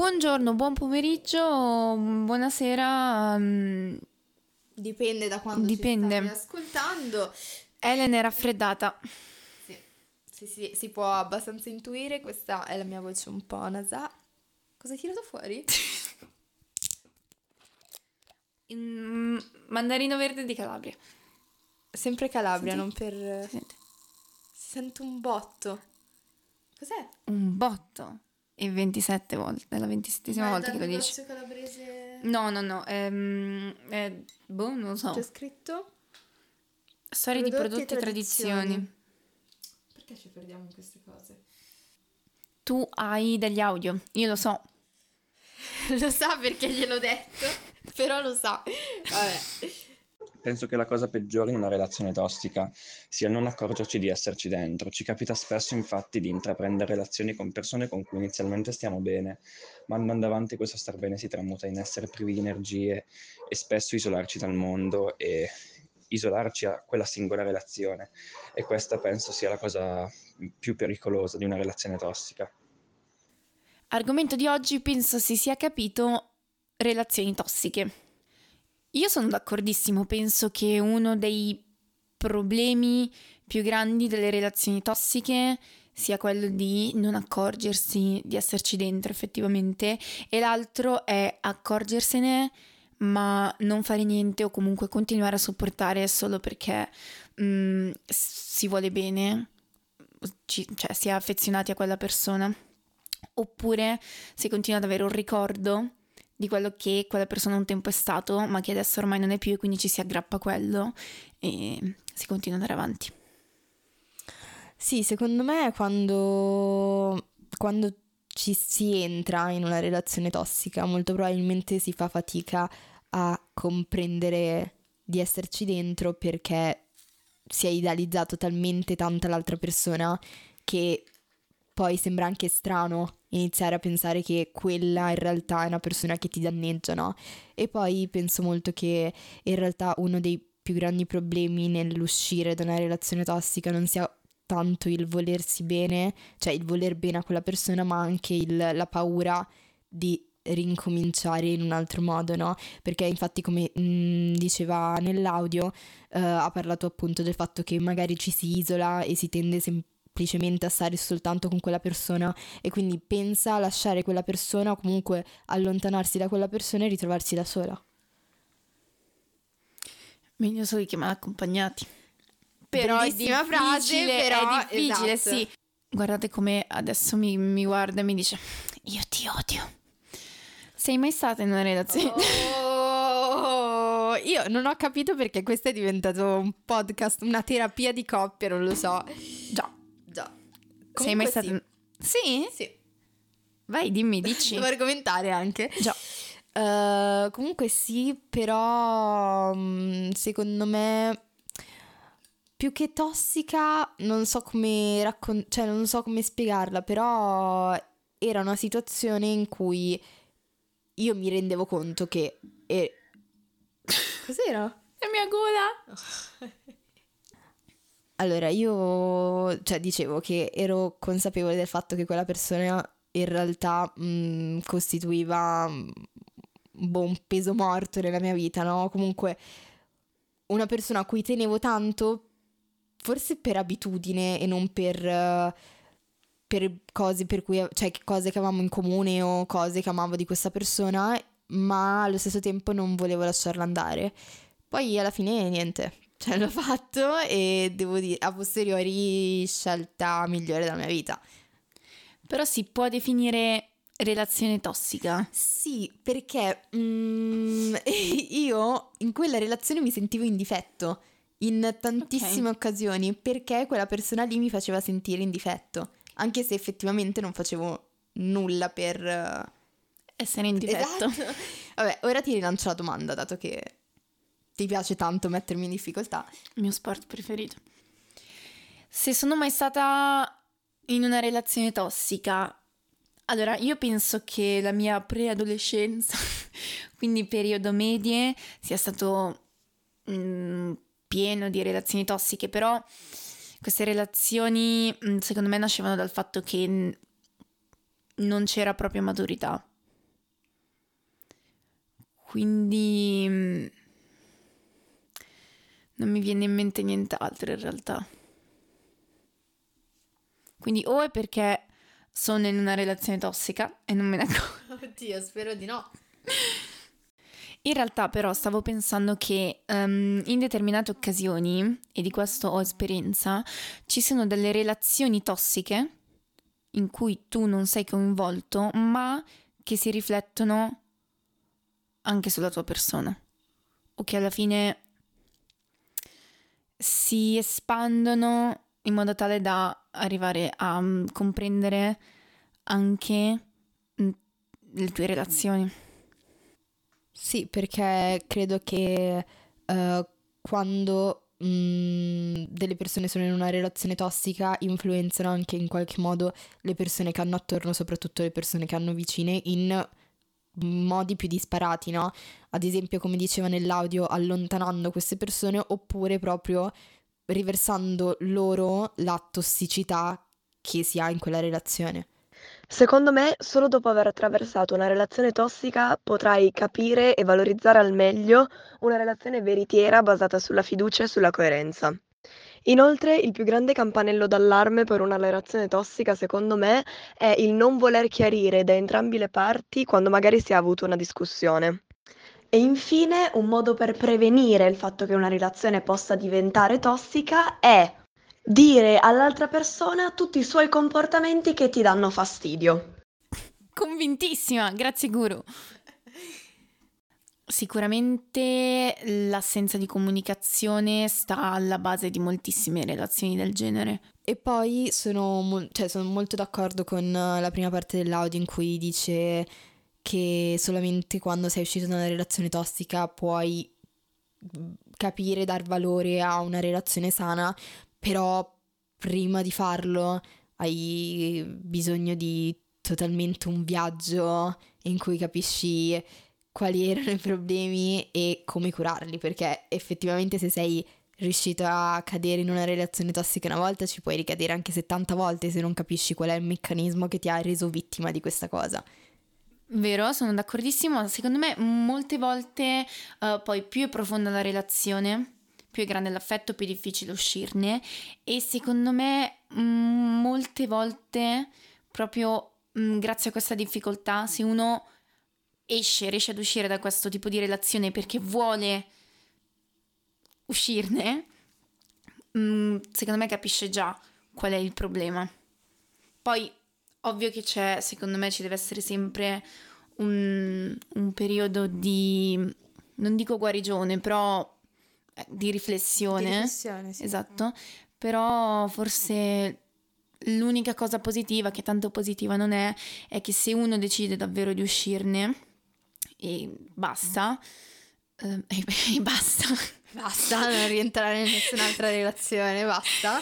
buongiorno, buon pomeriggio, buonasera. mm, Dipende da quando Dipende. ci stai ascoltando. Ellen è raffreddata. Sì, sì, sì, si può abbastanza intuire. Questa è la mia voce un po' nasale. Cosa hai tirato fuori? Mm, mandarino verde di Calabria. Sempre Calabria, Senti? non per... Si sente? Si sente un botto. Cos'è? Un botto. E 27 volte. È la ventisettesima Ma è volta che lo dici. calabrese... No, no, no. ehm, eh, boh, non lo so. C'è scritto? Storie di prodotti e prodotti e tradizioni. Perché ci perdiamo in queste cose? Tu hai degli audio. Io lo so. lo sa perché gliel'ho detto, però lo sa. Vabbè. Penso che la cosa peggiore in una relazione tossica sia non accorgerci di esserci dentro. Ci capita spesso infatti di intraprendere relazioni con persone con cui inizialmente stiamo bene, ma andando avanti questo star bene si tramuta in essere privi di energie e spesso isolarci dal mondo e isolarci a quella singola relazione. E questa penso sia la cosa più pericolosa di una relazione tossica. Argomento di oggi penso si sia capito relazioni tossiche. Io sono d'accordissimo, penso che uno dei problemi più grandi delle relazioni tossiche sia quello di non accorgersi di esserci dentro effettivamente e l'altro è accorgersene ma non fare niente o comunque continuare a sopportare solo perché mm, si vuole bene, ci- cioè si è affezionati a quella persona. Oppure si continua ad avere un ricordo di quello che quella persona un tempo è stato, ma che adesso ormai non è più e quindi ci si aggrappa a quello e si continua ad andare avanti. Sì, secondo me quando, quando ci si entra in una relazione tossica, molto probabilmente si fa fatica a comprendere di esserci dentro perché si è idealizzato talmente tanto l'altra persona che poi sembra anche strano iniziare a pensare che quella in realtà è una persona che ti danneggia, no? E poi penso molto che in realtà uno dei più grandi problemi nell'uscire da una relazione tossica non sia tanto il volersi bene, cioè il voler bene a quella persona, ma anche il- la paura di rincominciare in un altro modo, no? Perché infatti come mm, diceva nell'audio eh, ha parlato appunto del fatto che magari ci si isola e si tende semplicemente a stare soltanto con quella persona e quindi pensa a lasciare quella persona o comunque allontanarsi da quella persona e ritrovarsi da sola. Meglio soli che mal accompagnati. Però è Bellissima frase, difficile, però, è difficile, esatto. sì. Guardate come adesso mi, mi guarda e mi dice, io ti odio. Sei mai stata in una relazione? Oh, io non ho capito perché questo è diventato un podcast, una terapia di coppia, non lo so. Sei mai stata... sì. Sì? Sì. Vai, dimmi, dici. Devo argomentare anche. Già. Eh, comunque sì, però mm, secondo me più che tossica, non so come raccon- cioè non so come spiegarla, però era una situazione in cui io mi rendevo conto che e- Cos'era? La mia gola. Allora, io cioè, dicevo che ero consapevole del fatto che quella persona in realtà mh, costituiva mh, boh, un peso morto nella mia vita, no? Comunque una persona a cui tenevo tanto, forse per abitudine e non per, per cose per cui, cioè cose che avevamo in comune o cose che amavo di questa persona, ma allo stesso tempo non volevo lasciarla andare. Poi alla fine niente, cioè l'ho fatto e devo dire, a posteriori scelta migliore della mia vita. Però si può definire relazione tossica. Sì, perché mm, io in quella relazione mi sentivo in difetto in tantissime occasioni perché quella persona lì mi faceva sentire in difetto, anche se effettivamente non facevo nulla per... Essere in difetto. Esatto. Vabbè, ora ti rilancio la domanda, dato che ti piace tanto mettermi in difficoltà. Il mio sport preferito. Se sono mai stata in una relazione tossica, allora io penso che la mia preadolescenza, quindi periodo medie, sia stato mm, pieno di relazioni tossiche, però queste relazioni mm, secondo me nascevano dal fatto che non c'era proprio maturità. Quindi mm, non mi viene in mente nient'altro in realtà. Quindi o è perché sono in una relazione tossica e non me ne accorgo. Oddio, spero di no. In realtà però stavo pensando che um, in determinate occasioni, e di questo ho esperienza, ci sono delle relazioni tossiche in cui tu non sei coinvolto, ma che si riflettono anche sulla tua persona. O che alla fine si espandono in modo tale da arrivare a um, comprendere anche um, le tue relazioni. Sì, perché credo che uh, quando mh, delle persone sono in una relazione tossica influenzano anche in qualche modo le persone che hanno attorno, soprattutto le persone che hanno vicine, in modi più disparati, no? Ad esempio, come diceva nell'audio, allontanando queste persone oppure proprio riversando loro la tossicità che si ha in quella relazione. Secondo me, solo dopo aver attraversato una relazione tossica potrai capire e valorizzare al meglio una relazione veritiera basata sulla fiducia e sulla coerenza. Inoltre, il più grande campanello d'allarme per una relazione tossica, secondo me, è il non voler chiarire da entrambi le parti quando magari si è avuto una discussione. E infine, un modo per prevenire il fatto che una relazione possa diventare tossica è dire all'altra persona tutti i suoi comportamenti che ti danno fastidio. Convintissima, grazie guru. Sicuramente l'assenza di comunicazione sta alla base di moltissime relazioni del genere. E poi sono, mo- cioè, sono molto d'accordo con la prima parte dell'audio in cui dice che solamente quando sei uscito da una relazione tossica puoi capire, dar valore a una relazione sana, però prima di farlo hai bisogno di totalmente un viaggio in cui capisci quali erano i problemi e come curarli, perché effettivamente se sei riuscito a cadere in una relazione tossica una volta ci puoi ricadere anche 70 volte se non capisci qual è il meccanismo che ti ha reso vittima di questa cosa. Vero, sono d'accordissimo. Secondo me molte volte uh, poi più è profonda la relazione, più è grande l'affetto, più è difficile uscirne e secondo me mm, molte volte proprio mh, mm, grazie a questa difficoltà se uno esce, riesce ad uscire da questo tipo di relazione perché vuole uscirne, mm, secondo me capisce già qual è il problema. Poi ovvio che c'è, secondo me ci deve essere sempre un, un periodo di, non dico guarigione, però eh, di riflessione. Di riflessione, sì. Esatto. Però forse l'unica cosa positiva, che tanto positiva non è, è che se uno decide davvero di uscirne e basta, eh, e, e basta. Basta, non rientrare in nessun'altra relazione, basta.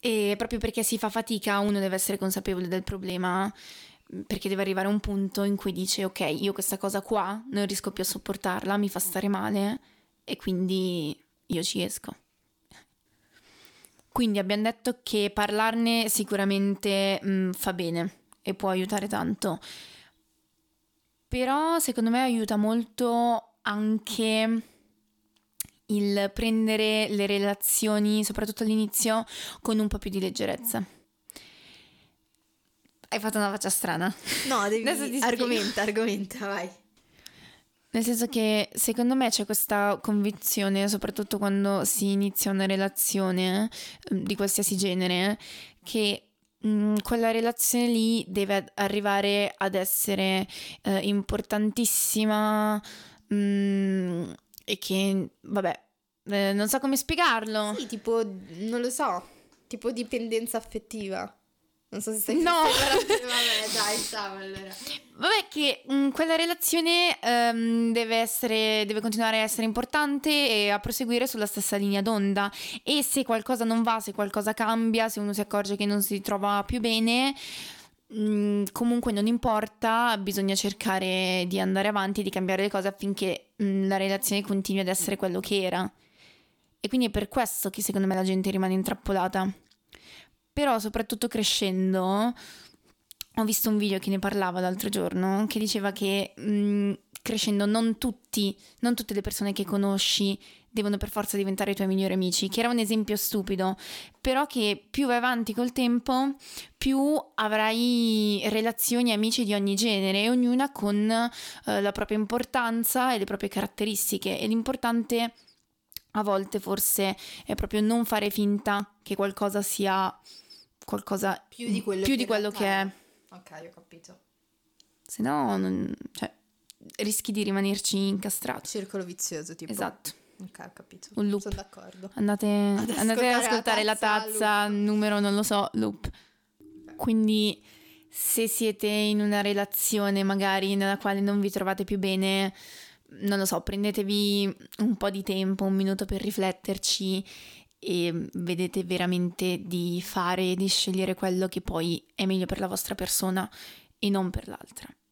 E proprio perché si fa fatica, uno deve essere consapevole del problema, perché deve arrivare a un punto in cui dice ok, io questa cosa qua non riesco più a sopportarla, mi fa stare male e quindi io ci esco. Quindi abbiamo detto che parlarne sicuramente mh, mm, fa bene e può aiutare tanto, però secondo me aiuta molto anche il prendere le relazioni, soprattutto all'inizio, con un po' più di leggerezza. Hai fatto una faccia strana. No, devi... argomenta, argomenta, vai. Nel senso che secondo me c'è questa convinzione, soprattutto quando si inizia una relazione ehm, di qualsiasi genere, che mm, quella relazione lì deve arrivare ad essere eh, importantissima mh, mm, e che, vabbè, eh, non so come spiegarlo. Sì, tipo, non lo so, tipo dipendenza affettiva. Non so se stai No! Vabbè, dai, stavo allora. Vabbè, che mh, mm, quella relazione um, deve, essere, deve continuare a essere importante e a proseguire sulla stessa linea d'onda. E se qualcosa non va, se qualcosa cambia, se uno si accorge che non si trova più bene, mh, mm, comunque non importa, bisogna cercare di andare avanti, di cambiare le cose affinché mh, mm, la relazione continui ad essere quello che era. E quindi è per questo che secondo me la gente rimane intrappolata però soprattutto crescendo ho visto un video che ne parlava l'altro giorno, che diceva che mh, crescendo non tutti, non tutte le persone che conosci devono per forza diventare i tuoi migliori amici, che era un esempio stupido, però che più vai avanti col tempo, più avrai relazioni e amici di ogni genere, ognuna con eh, la propria importanza e le proprie caratteristiche. E l'importante a volte forse è proprio non fare finta che qualcosa sia qualcosa più di quello, più che, di quello che è. Ok, ho capito. Se no, non, cioè, rischi di rimanerci incastrato. Circolo vizioso, tipo. Esatto. Ok, ho capito. Un loop. Sono d'accordo. Andate, andate ad ascoltare la tazza, numero, non lo so, loop. Quindi se siete in una relazione magari nella quale non vi trovate più bene, non lo so, prendetevi un po' di tempo, un minuto per rifletterci e vedete veramente di fare e di scegliere quello che poi è meglio per la vostra persona e non per l'altra.